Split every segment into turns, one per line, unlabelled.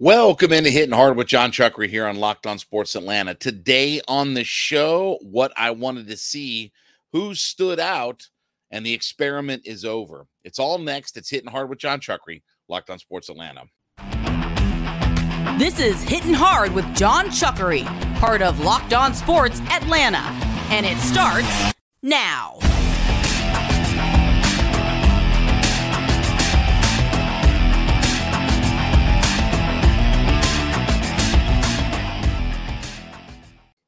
Welcome into Hitting Hard with Jon Chuckery here on Locked On Sports Atlanta. Today on the show, what I wanted to see, who stood out, and the experiment is over. It's all next. It's Hitting Hard with Jon Chuckery, Locked On Sports Atlanta.
This is Hitting Hard with Jon Chuckery, part of Locked On Sports Atlanta, and it starts now.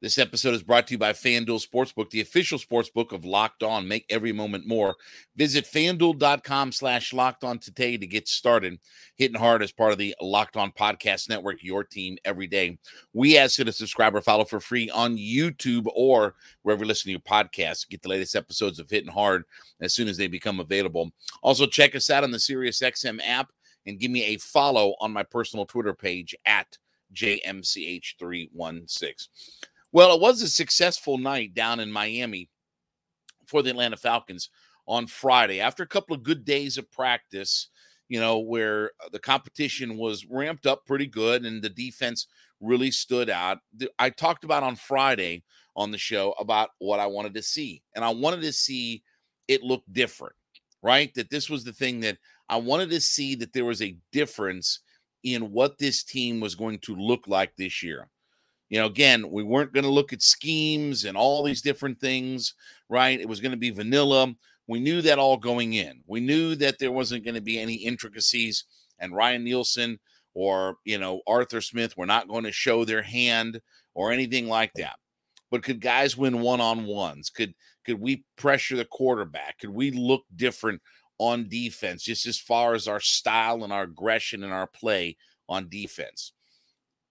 This episode is brought to you by FanDuel Sportsbook, the official sportsbook of Locked On. Make every moment more. Visit fanduel.com slash locked on today to get started. Hitting hard as part of the Locked On Podcast Network, your team every day. We ask you to subscribe or follow for free on YouTube or wherever you listen to your podcast. Get the latest episodes of Hitting Hard as soon as they become available. Also, check us out on the SiriusXM app and give me a follow on my personal Twitter page at JMCH316. Well, it was a successful night down in Miami for the Atlanta Falcons on Friday. After a couple of good days of practice, you know, where uh, the competition was ramped up pretty good and the defense really stood out. I talked about on Friday on the show about what I wanted to see. And I wanted to see it look different, right? That this was the thing that I wanted to see that there was a difference in what this team was going to look like this year. You know, again, we weren't going to look at schemes and all these different things, right? It was going to be vanilla. We knew that all going in. We knew that there wasn't going to be any intricacies, and Ryan Nielsen or, you know, Arthur Smith were not going to show their hand or anything like that. But could guys win one on ones? Could could we pressure the quarterback? Could we look different on defense, just as far as our style and our aggression and our play on defense?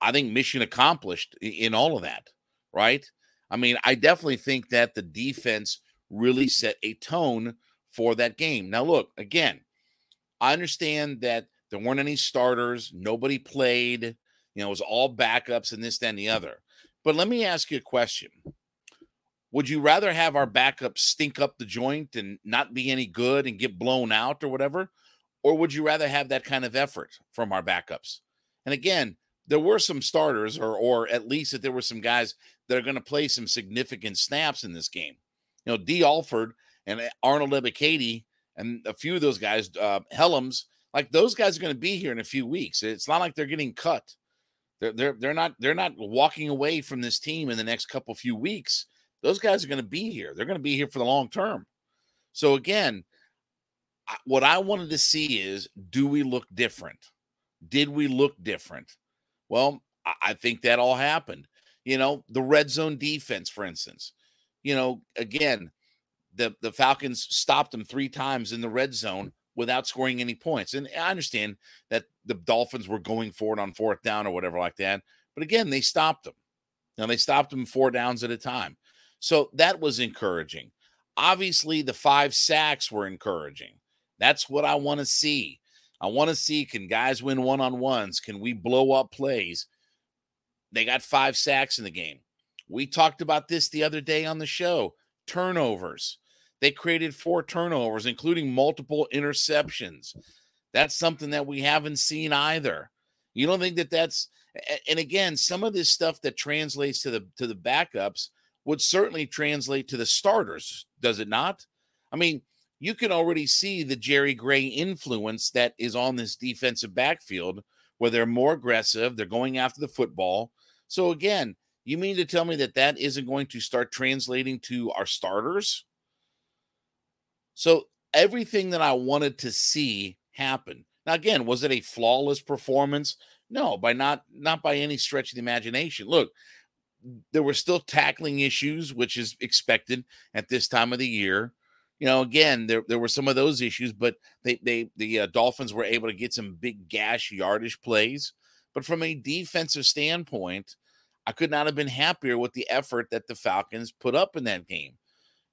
I think mission accomplished in all of that, right? I mean, I definitely think that the defense really set a tone for that game. Now, look, again, I understand that there weren't any starters, nobody played, you know, it was all backups and this, that, and the other. But let me ask you a question. Would you rather have our backups stink up the joint and not be any good and get blown out or whatever? Or would you rather have that kind of effort from our backups? And again, there were some starters, or or at least that there were some guys that are going to play some significant snaps in this game. You know, Dee Alford and eh, Arnold Ebiketie and a few of those guys, uh, Hellams, like those guys are going to be here in a few weeks. It's not like they're getting cut. They're they're they're not they're not walking away from this team in the next couple few weeks. Those guys are going to be here. They're going to be here for the long term. So again, what I wanted to see is do we look different? Did we look different? Well, I think that all happened. You know, the red zone defense, for instance. You know, again, the the Falcons stopped them three times in the red zone without scoring any points. And I understand that the Dolphins were going for it on fourth down or whatever like that. But again, they stopped them. Now they stopped them four downs at a time. So that was encouraging. Obviously, the five sacks were encouraging. That's what I want to see. I want to see can guys win one on ones? Can we blow up plays? They got five sacks in the game. We talked about this the other day on the show turnovers. They created four turnovers, including multiple interceptions. That's something that we haven't seen either. You don't think that that's and again, some of this stuff that translates to the to the backups would certainly translate to the starters, does it not? I mean, you can already see the Jerry Gray influence that is on this defensive backfield where they're more aggressive, they're going after the football. So again, you mean to tell me that that isn't going to start translating to our starters? So everything that I wanted to see happen. Now again, was it a flawless performance? No, by not not by any stretch of the imagination. Look, there were still tackling issues, which is expected at this time of the year you know, again, there there were some of those issues, but they they the uh, Dolphins were able to get some big gash yardish plays. But from a defensive standpoint, I could not have been happier with the effort that the Falcons put up in that game.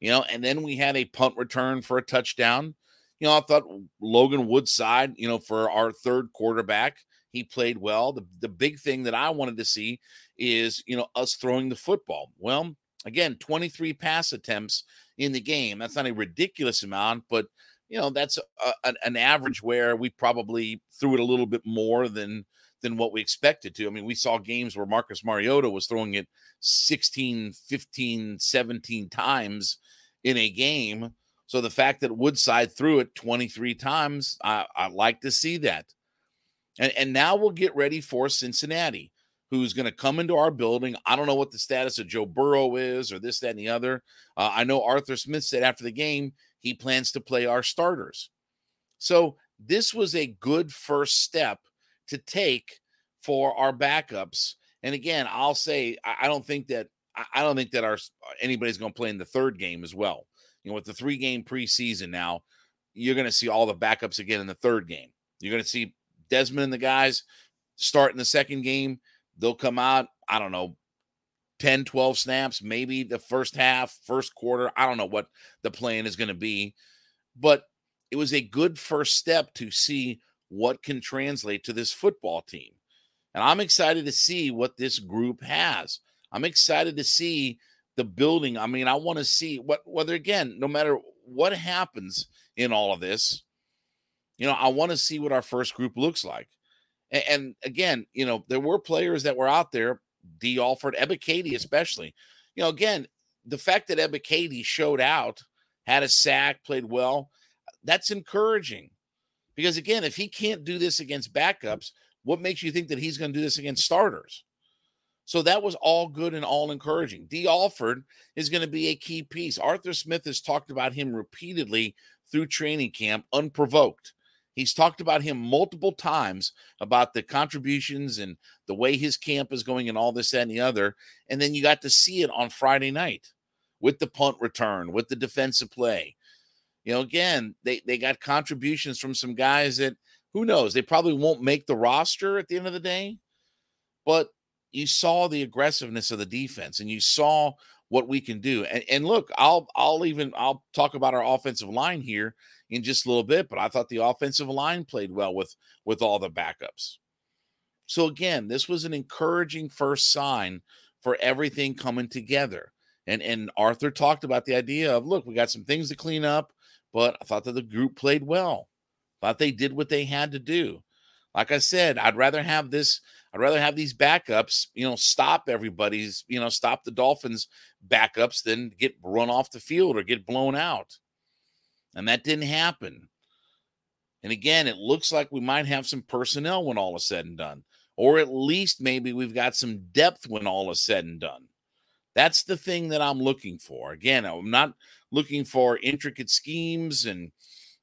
You know, and then we had a punt return for a touchdown. You know, I thought Logan Woodside, you know, for our third quarterback, he played well. The the big thing that I wanted to see is, you know, us throwing the football. Well, again, 23 pass attempts in the game. That's not a ridiculous amount, but you know that's a, an average where we probably threw it a little bit more than than what we expected to. I mean, we saw games where Marcus Mariota was throwing it 16, 15, 17 times in a game. So the fact that Woodside threw it 23 times, I, I like to see that. And, and now we'll get ready for Cincinnati, who's going to come into our building. I don't know what the status of Joe Burrow is or this, that, and the other. Uh, I know Arthur Smith said after the game he plans to play our starters. So this was a good first step to take for our backups. And again, I'll say I don't think that I don't think that our anybody's going to play in the third game as well. You know, with the three game preseason now, you're going to see all the backups again in the third game. You're going to see Desmond and the guys start in the second game. They'll come out, I don't know, 10, 12 snaps, maybe the first half, first quarter. I don't know what the plan is going to be, but it was a good first step to see what can translate to this football team. And I'm excited to see what this group has. I'm excited to see the building. I mean, I want to see what whether again, no matter what happens in all of this, you know, I want to see what our first group looks like. And, and again, you know, there were players that were out there, Dee Alford, Ebiketie especially. You know, again, the fact that Ebiketie showed out, had a sack, played well, that's encouraging. Because again, if he can't do this against backups, what makes you think that he's going to do this against starters? So that was all good and all encouraging. Dee Alford is going to be a key piece. Arthur Smith has talked about him repeatedly through training camp, unprovoked. He's talked about him multiple times about the contributions and the way his camp is going and all this, that, and the other. And then you got to see it on Friday night with the punt return, with the defensive play. You know, again, they, they got contributions from some guys that who knows, they probably won't make the roster at the end of the day, but you saw the aggressiveness of the defense and you saw what we can do. And, and look, I'll I'll even I'll talk about our offensive line here in just a little bit, but I thought the offensive line played well with with all the backups. So again, this was an encouraging first sign for everything coming together. And and Arthur talked about the idea of look, we got some things to clean up, but I thought that the group played well. Thought they did what they had to do. Like I said, I'd rather have this I'd rather have these backups, you know, stop everybody's, you know, stop the Dolphins backups than get run off the field or get blown out. And that didn't happen. And again, it looks like we might have some personnel when all is said and done, or at least maybe we've got some depth when all is said and done. That's the thing that I'm looking for. Again, I'm not looking for intricate schemes and,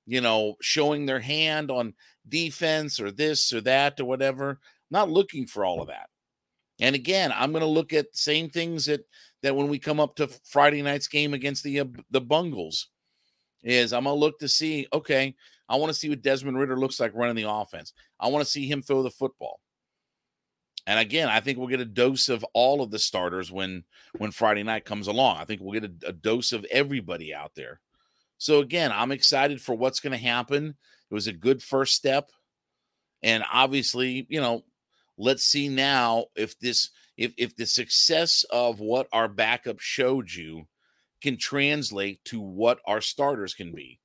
you know, showing their hand on defense or this or that or whatever not looking for all of that. And again, I'm going to look at same things that that when we come up to Friday night's game against the uh, the Bungles is I'm going to look to see okay, I want to see what Desmond Ridder looks like running the offense. I want to see him throw the football. And again, I think we'll get a dose of all of the starters when when Friday night comes along. I think we'll get a, a dose of everybody out there. So again, I'm excited for what's going to happen. It was a good first step. And obviously, you know, let's see now if this if if the success of what our backup showed you can translate to what our starters can be.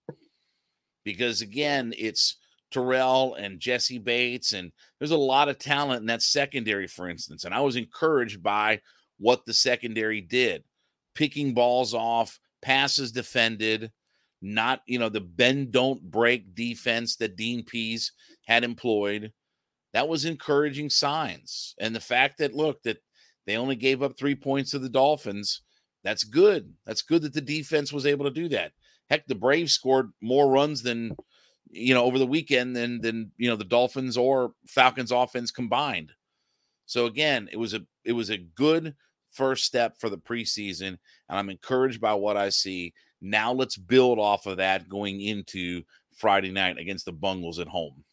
Because again, it's Terrell and Jessie Bates, and there's a lot of talent in that secondary, for instance. And I was encouraged by what the secondary did, picking balls off, passes defended, not you know the bend don't break defense that Dean Pees had employed that was encouraging signs. And the fact that look that they only gave up three points to the Dolphins, that's good. That's good that the defense was able to do that. Heck, the Braves scored more runs than you know over the weekend than than you know the Dolphins or Falcons offense combined. So again, it was a it was a good first step for the preseason, and I'm encouraged by what I see. Now let's build off of that going into Friday night against the Bungles at home.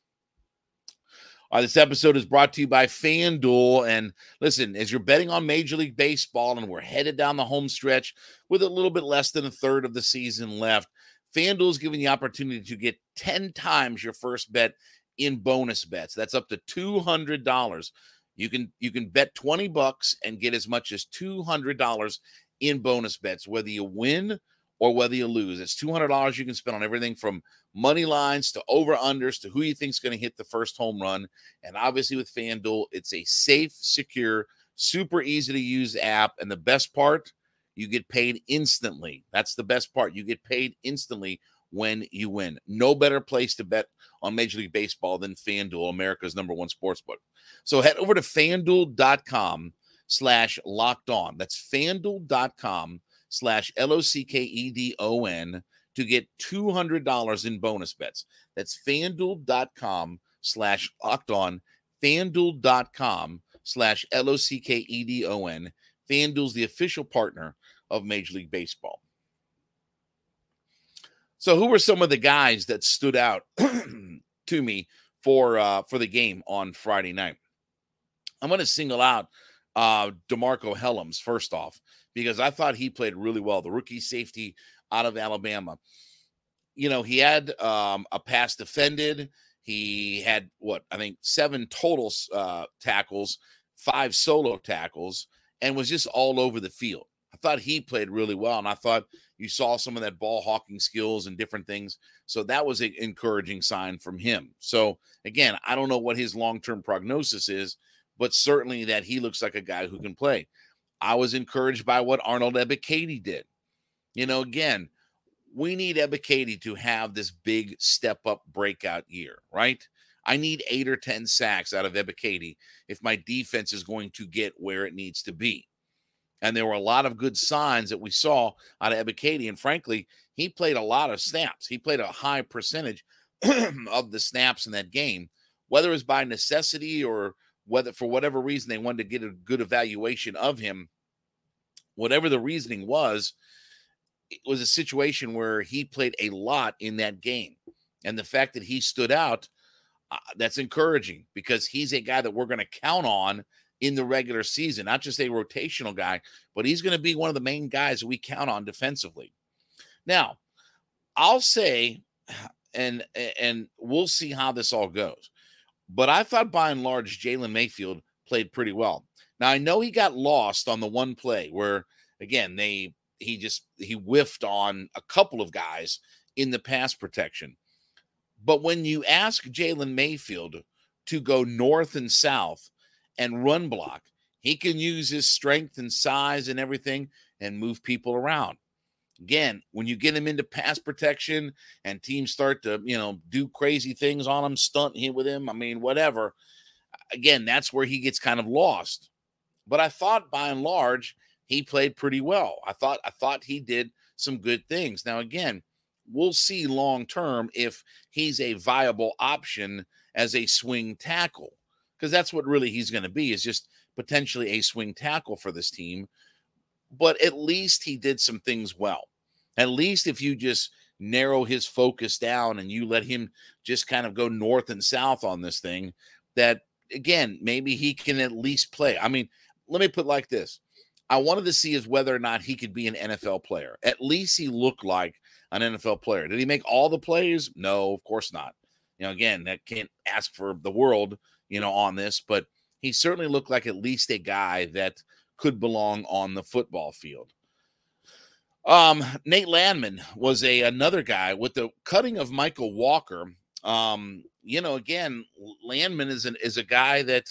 Uh, this episode is brought to you by FanDuel. And listen, as you're betting on Major League Baseball and we're headed down the home stretch with a little bit less than a third of the season left, FanDuel is giving the opportunity to get 10 times your first bet in bonus bets. That's up to $200. You can you can bet 20 bucks and get as much as $200 in bonus bets whether you win or whether you lose. It's $200 you can spend on everything from money lines to over unders to who you think is going to hit the first home run. And obviously, with FanDuel, it's a safe, secure, super easy to use app. And the best part, you get paid instantly. That's the best part. You get paid instantly when you win. No better place to bet on Major League Baseball than FanDuel, America's number one sports book. So head over to fanduel.com slash locked on. That's fanduel.com slash L O C K E D O N to get $200 in bonus bets. That's fanduel.com slash locked on. Fanduel.com slash L O C K E D O N. FanDuel's the official partner of Major League Baseball. So, who were some of the guys that stood out to me for uh, for the game on Friday night? I'm going to single out uh, DeMarcco Hellams first off because I thought he played really well. The rookie safety out of Alabama. You know, he had um, a pass defended. He had what I think seven total uh, tackles, five solo tackles, and was just all over the field. I thought he played really well, and I thought you saw some of that ball hawking skills and different things. So that was an encouraging sign from him. So again, I don't know what his long term prognosis is, but certainly that he looks like a guy who can play. I was encouraged by what Arnold Ebiketie did. You know, again, we need Ebiketie to have this big step up breakout year, right? I need eight or 10 sacks out of Ebiketie if my defense is going to get where it needs to be. And there were a lot of good signs that we saw out of Ebiketie. And frankly, he played a lot of snaps. He played a high percentage of the snaps in that game, whether it was by necessity or whether for whatever reason they wanted to get a good evaluation of him. Whatever the reasoning was, it was a situation where he played a lot in that game. And the fact that he stood out, uh, that's encouraging because he's a guy that we're going to count on in the regular season, not just a rotational guy, but he's going to be one of the main guys we count on defensively. Now, I'll say, and and we'll see how this all goes. But I thought by and large, Jalen Mayfield played pretty well. Now I know he got lost on the one play where again they he just he whiffed on a couple of guys in the pass protection. But when you ask Jalen Mayfield to go north and south and run block. He can use his strength and size and everything and move people around. Again, when you get him into pass protection and teams start to, you know, do crazy things on him, stunt him with him, I mean, whatever. Again, that's where he gets kind of lost. But I thought by and large, he played pretty well. I thought I thought he did some good things. Now again, we'll see long term if he's a viable option as a swing tackle because that's what really he's going to be is just potentially a swing tackle for this team. But at least he did some things well. At least if you just narrow his focus down and you let him just kind of go north and south on this thing, that again, maybe he can at least play. I mean, let me put like this. I wanted to see is whether or not he could be an NFL player. At least he looked like an NFL player. Did he make all the plays? No, of course not. You know, again, that can't ask for the world you know, on this, but he certainly looked like at least a guy that could belong on the football field. Um, Nate Landman was a another guy with the cutting of Mykal Walker. Um, you know, again, Landman is an is a guy that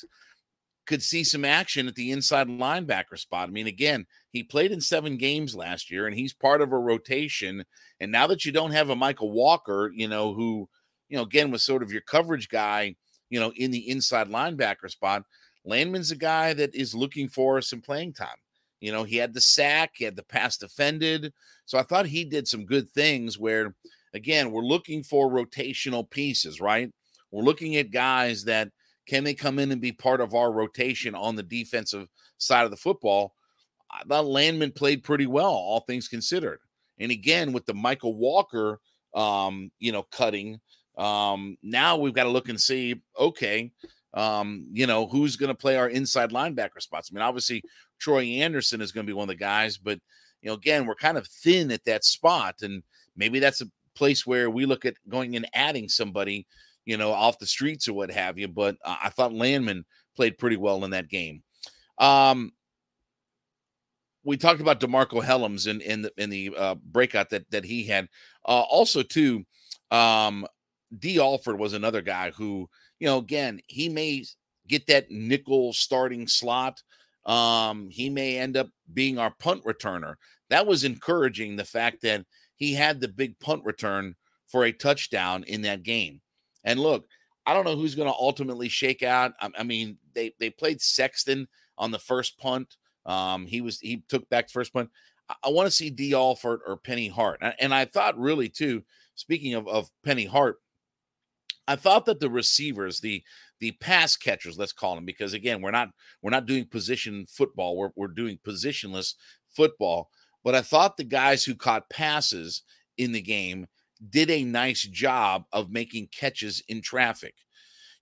could see some action at the inside linebacker spot. I mean, again, he played in seven games last year, and he's part of a rotation. And now that you don't have a Mykal Walker, you know, who, you know, again was sort of your coverage guy you know, in the inside linebacker spot. Landman's a guy that is looking for some playing time. You know, he had the sack, he had the pass defended. So I thought he did some good things where, again, we're looking for rotational pieces, right? We're looking at guys that can they come in and be part of our rotation on the defensive side of the football? I thought Landman played pretty well, all things considered. And again, with the Mykal Walker, um, you know, cutting, um, now we've got to look and see, okay, um, you know, who's going to play our inside linebacker spots. I mean, obviously, Troy Anderson is going to be one of the guys, but, you know, again, we're kind of thin at that spot. And maybe that's a place where we look at going and adding somebody, you know, off the streets or what have you. But uh, I thought Landman played pretty well in that game. Um, we talked about DeMarcco Hellams in in the in the uh, breakout that that he had. Uh, also, too, um, Dee Alford was another guy who, you know, again, he may get that nickel starting slot. Um, he may end up being our punt returner. That was encouraging. The fact that he had the big punt return for a touchdown in that game. And look, I don't know who's going to ultimately shake out. I, I, mean, they they played Sexton on the first punt. Um, he was he took back the first punt. I, I want to see Dee Alford or Penny Hart, and, and I thought really too. Speaking of of Penny Hart, I thought that the receivers, the the pass catchers, let's call them, because again, we're not we're not doing position football. We're we're doing positionless football. But I thought the guys who caught passes in the game did a nice job of making catches in traffic.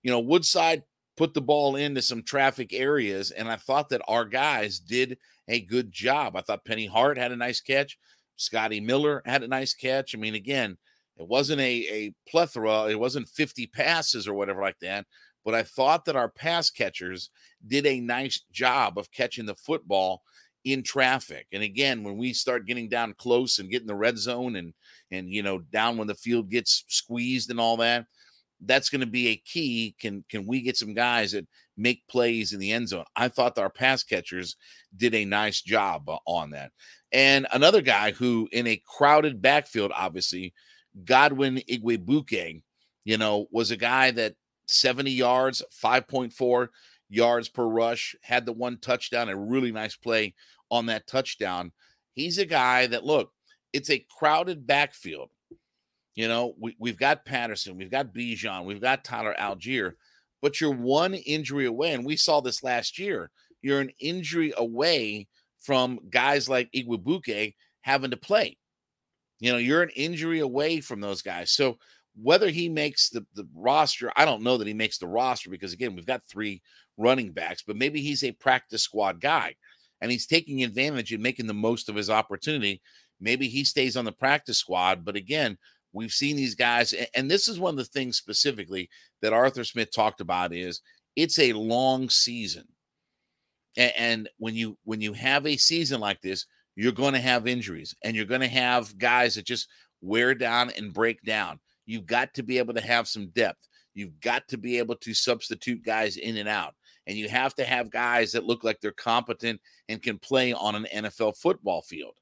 You know, Woodside put the ball into some traffic areas, and I thought that our guys did a good job. I thought Penny Hart had a nice catch. Scotty Miller had a nice catch. I mean, again, it wasn't a, a plethora, it wasn't 50 passes or whatever like that, but I thought that our pass catchers did a nice job of catching the football in traffic. And again, when we start getting down close and getting the red zone and and you know down when the field gets squeezed and all that, that's going to be a key. Can can we get some guys that make plays in the end zone? I thought our pass catchers did a nice job on that. And another guy who in a crowded backfield, obviously, Godwin Igwebuike, you know, was a guy that 70 yards, 5.4 yards per rush, had the one touchdown, a really nice play on that touchdown. He's a guy that, look, it's a crowded backfield. You know, we, we've got Patterson, we've got Bijan, we've got Tyler Allgeier, but you're one injury away. And we saw this last year. You're an injury away from guys like Igwebuike having to play. You know, you're an injury away from those guys. So whether he makes the, the roster, I don't know that he makes the roster because again, we've got three running backs, but maybe he's a practice squad guy and he's taking advantage and making the most of his opportunity. Maybe he stays on the practice squad, but again, we've seen these guys, and this is one of the things specifically that Arthur Smith talked about is it's a long season. And when you when you have a season like this, you're going to have injuries and you're going to have guys that just wear down and break down. You've got to be able to have some depth. You've got to be able to substitute guys in and out. And you have to have guys that look like they're competent and can play on an NFL football field.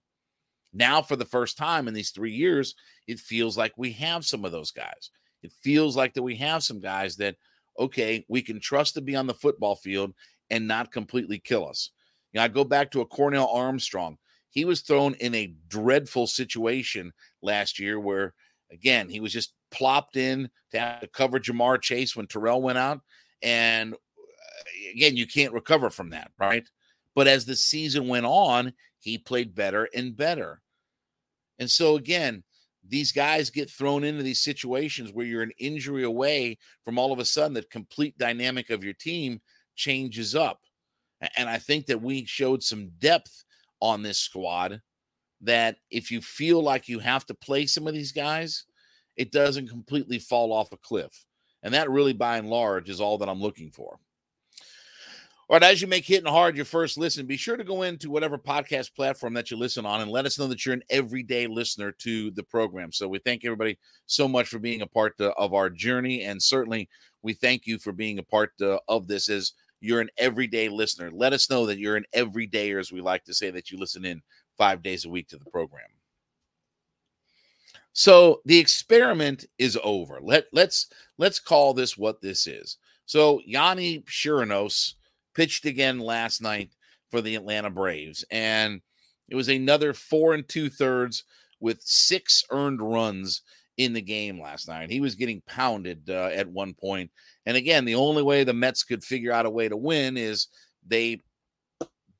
Now, for the first time in these three years, it feels like we have some of those guys. It feels like that we have some guys that, okay, we can trust to be on the football field and not completely kill us. You know, I go back to a Cornell Armstrong he was thrown in a dreadful situation last year where, again, he was just plopped in to have to cover Ja'Marr Chase when Terrell went out. And uh, again, you can't recover from that, right? But as the season went on, he played better and better. And so, again, these guys get thrown into these situations where you're an injury away from all of a sudden the complete dynamic of your team changes up. And I think that we showed some depth on this squad that if you feel like you have to play some of these guys, it doesn't completely fall off a cliff. And that really, by and large, is all that I'm looking for. All right, as you make Hitting Hard your first listen, be sure to go into whatever podcast platform that you listen on and let us know that you're an everyday listener to the program. So we thank everybody so much for being a part uh, of our journey. And certainly we thank you for being a part uh, of this as you're an everyday listener. Let us know that you're an everydayer, as we like to say, that you listen in five days a week to the program. So the experiment is over. Let let's let's call this what this is. So Yonny Chirinos pitched again last night for the Atlanta Braves, and it was another four and two thirds with six earned runs in the game last night. He was getting pounded uh, at one point. And again, the only way the Mets could figure out a way to win is they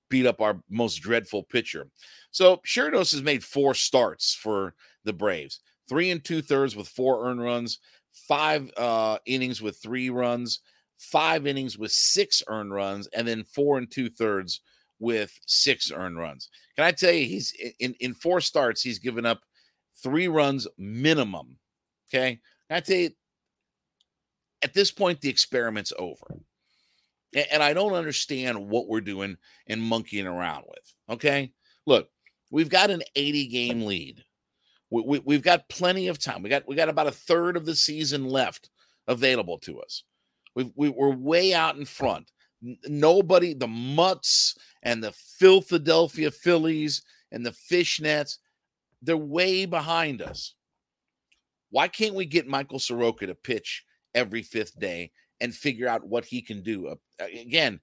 beat up our most dreadful pitcher. So Chirinos has made four starts for the Braves, three and two thirds with four earned runs, five uh, innings with three runs, five innings with six earned runs, and then four and two thirds with six earned runs. Can I tell you, he's in, in four starts, he's given up three runs minimum. Okay. I tell you, at this point, the experiment's over. And I don't understand what we're doing and monkeying around with. Okay. Look, we've got an 80 game lead. We, we, have got plenty of time. We got we got about a third of the season left available to us. We've, we, we're way out in front. Nobody, the Mutts and the Philadelphia Phillies and the Fishnets, they're way behind us. Why can't we get Michael Soroka to pitch every fifth day and figure out what he can do? Uh, again,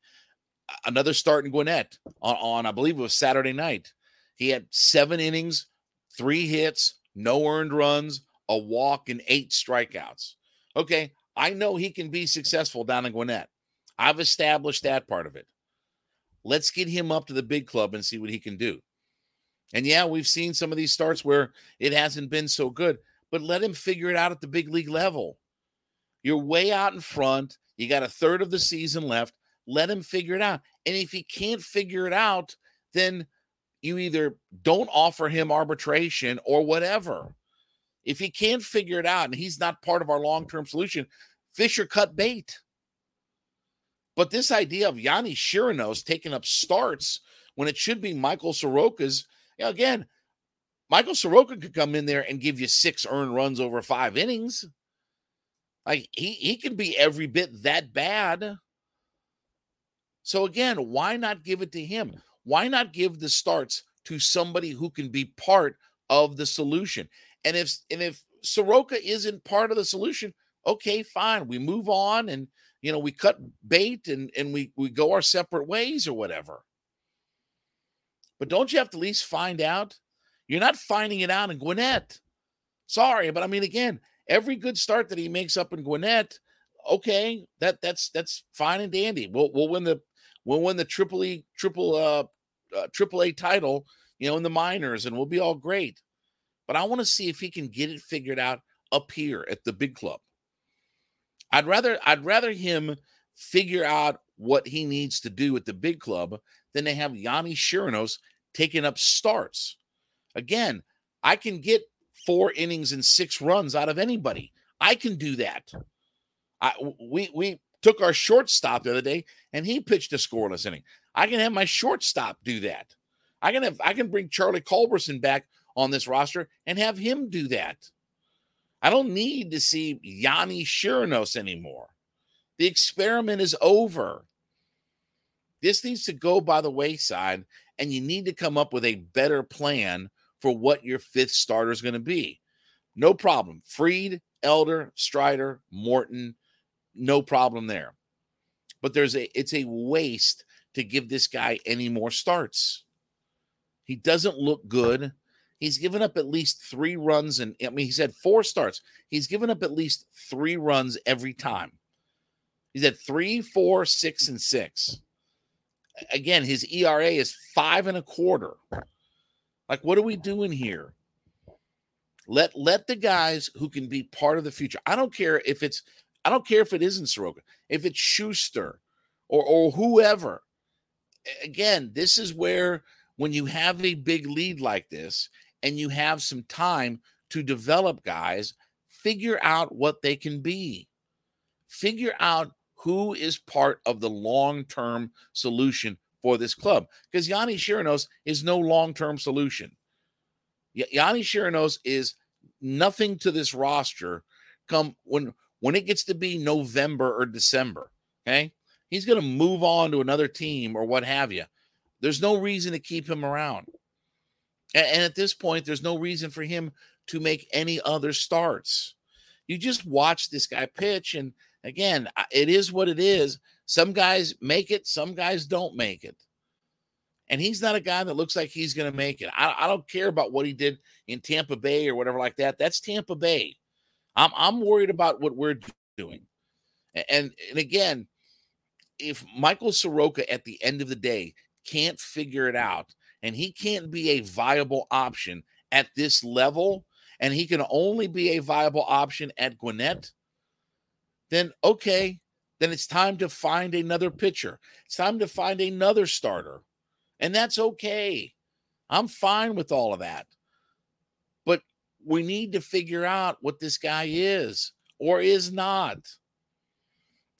another start in Gwinnett on, on, I believe it was Saturday night. He had seven innings, three hits, no earned runs, a walk, and eight strikeouts. Okay, I know he can be successful down in Gwinnett. I've established that part of it. Let's get him up to the big club and see what he can do. And yeah, we've seen some of these starts where it hasn't been so good, but let him figure it out at the big league level. You're way out in front. You got a third of the season left. Let him figure it out. And if he can't figure it out, then you either don't offer him arbitration or whatever. If he can't figure it out and he's not part of our long term solution, Fisher cut bait. But this idea of Yonny Chirinos taking up starts when it should be Michael Soroka's, you know, again, Michael Soroka could come in there and give you six earned runs over five innings. Like he he can be every bit that bad. So again, why not give it to him? Why not give the starts to somebody who can be part of the solution? And if and if Soroka isn't part of the solution, okay, fine. We move on and you know we cut bait and and we we go our separate ways or whatever. But don't you have to at least find out? You're not finding it out in Gwinnett. Sorry, but I mean again, every good start that he makes up in Gwinnett, okay, that that's that's fine and dandy. We'll we'll win the we'll win the triple E triple uh, uh triple A title, you know, in the minors, and we'll be all great. But I want to see if he can get it figured out up here at the big club. I'd rather I'd rather him figure out what he needs to do at the big club than to have Yonny Chirinos taking up starts. Again, I can get four innings and six runs out of anybody. I can do that. I we we took our shortstop the other day and he pitched a scoreless inning. I can have my shortstop do that. I can have I can bring Charlie Culberson back on this roster and have him do that. I don't need to see Yonny Chirinos anymore. The experiment is over. This needs to go by the wayside, and you need to come up with a better plan for what your fifth starter is going to be. No problem. Fried, Elder, Strider, Morton, no problem there. But there's a it's a waste to give this guy any more starts. He doesn't look good. He's given up at least three runs, and I mean, he's had four starts. He's given up at least three runs every time. He's at three, four, six, and six. Again, his ERA is five and a quarter. Like, what are we doing here? Let let the guys who can be part of the future. I don't care if it's I don't care if it isn't Soroka, if it's Shuster or or whoever. Again, this is where when you have a big lead like this and you have some time to develop guys, figure out what they can be. Figure out who is part of the long-term solution for this club because Yonny Chirinos is no long-term solution. Y- Yonny Chirinos is nothing to this roster come when when it gets to be November or December. Okay, he's going to move on to another team or what have you. There's no reason to keep him around. And, and at this point, there's no reason for him to make any other starts. You just watch this guy pitch, and again, it is what it is. Some guys make it, some guys don't make it. And he's not a guy that looks like he's going to make it. I, I, don't care about what he did in Tampa Bay or whatever like that. That's Tampa Bay. I'm I'm worried about what we're doing. And and again, if Michael Soroka at the end of the day can't figure it out and he can't be a viable option at this level and he can only be a viable option at Gwinnett, then okay, then it's time to find another pitcher. It's time to find another starter. And that's okay. I'm fine with all of that. But we need to figure out what this guy is or is not.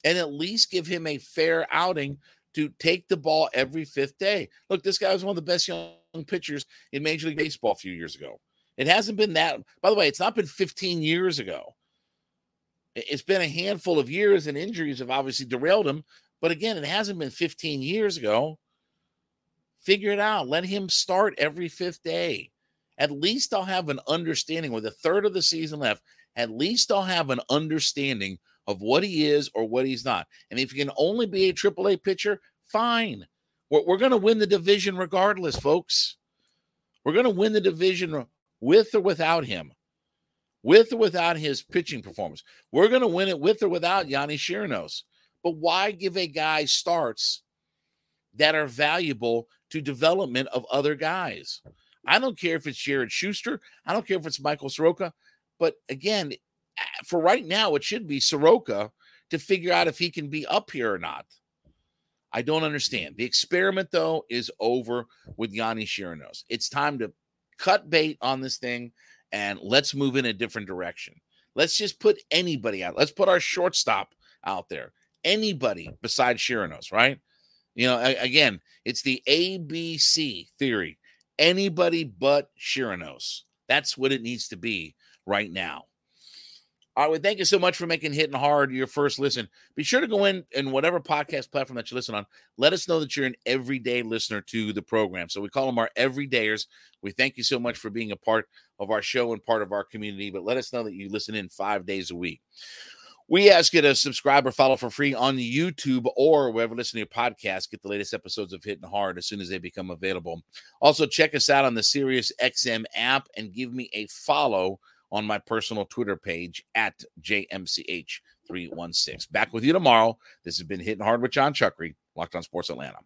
And at least give him a fair outing to take the ball every fifth day. Look, this guy was one of the best young pitchers in Major League Baseball a few years ago. It hasn't been that. By the way, it's not been 15 years ago. It's been a handful of years, and injuries have obviously derailed him. But again, it hasn't been 15 years ago. Figure it out. Let him start every fifth day. At least I'll have an understanding with a third of the season left. At least I'll have an understanding of what he is or what he's not. And if he can only be a AAA pitcher, fine. We're, we're going to win the division regardless, folks. We're going to win the division with or without him, with or without his pitching performance. We're going to win it with or without Yonny Chirinos. But why give a guy starts that are valuable to development of other guys? I don't care if it's Jared Shuster. I don't care if it's Michael Soroka. But again, for right now, it should be Soroka to figure out if he can be up here or not. I don't understand. The experiment, though, is over with Yonny Chirinos. It's time to cut bait on this thing and let's move in a different direction. Let's just put anybody out. Let's put our shortstop out there. Anybody besides Chirinos, right? You know, again, it's the ABC theory. Anybody but Chirinos. That's what it needs to be right now. All right, well, thank you so much for making Hitting Hard your first listen. Be sure to go in and whatever podcast platform that you listen on. Let us know that you're an everyday listener to the program. So we call them our everydayers. We thank you so much for being a part of our show and part of our community. But let us know that you listen in five days a week. We ask you to subscribe or follow for free on YouTube or wherever you listen to your podcast. Get the latest episodes of Hitting Hard as soon as they become available. Also, check us out on the Sirius XM app and give me a follow on my personal Twitter page at JMCH316. Back with you tomorrow. This has been Hitting Hard with Jon Chuckery, Locked on Sports Atlanta.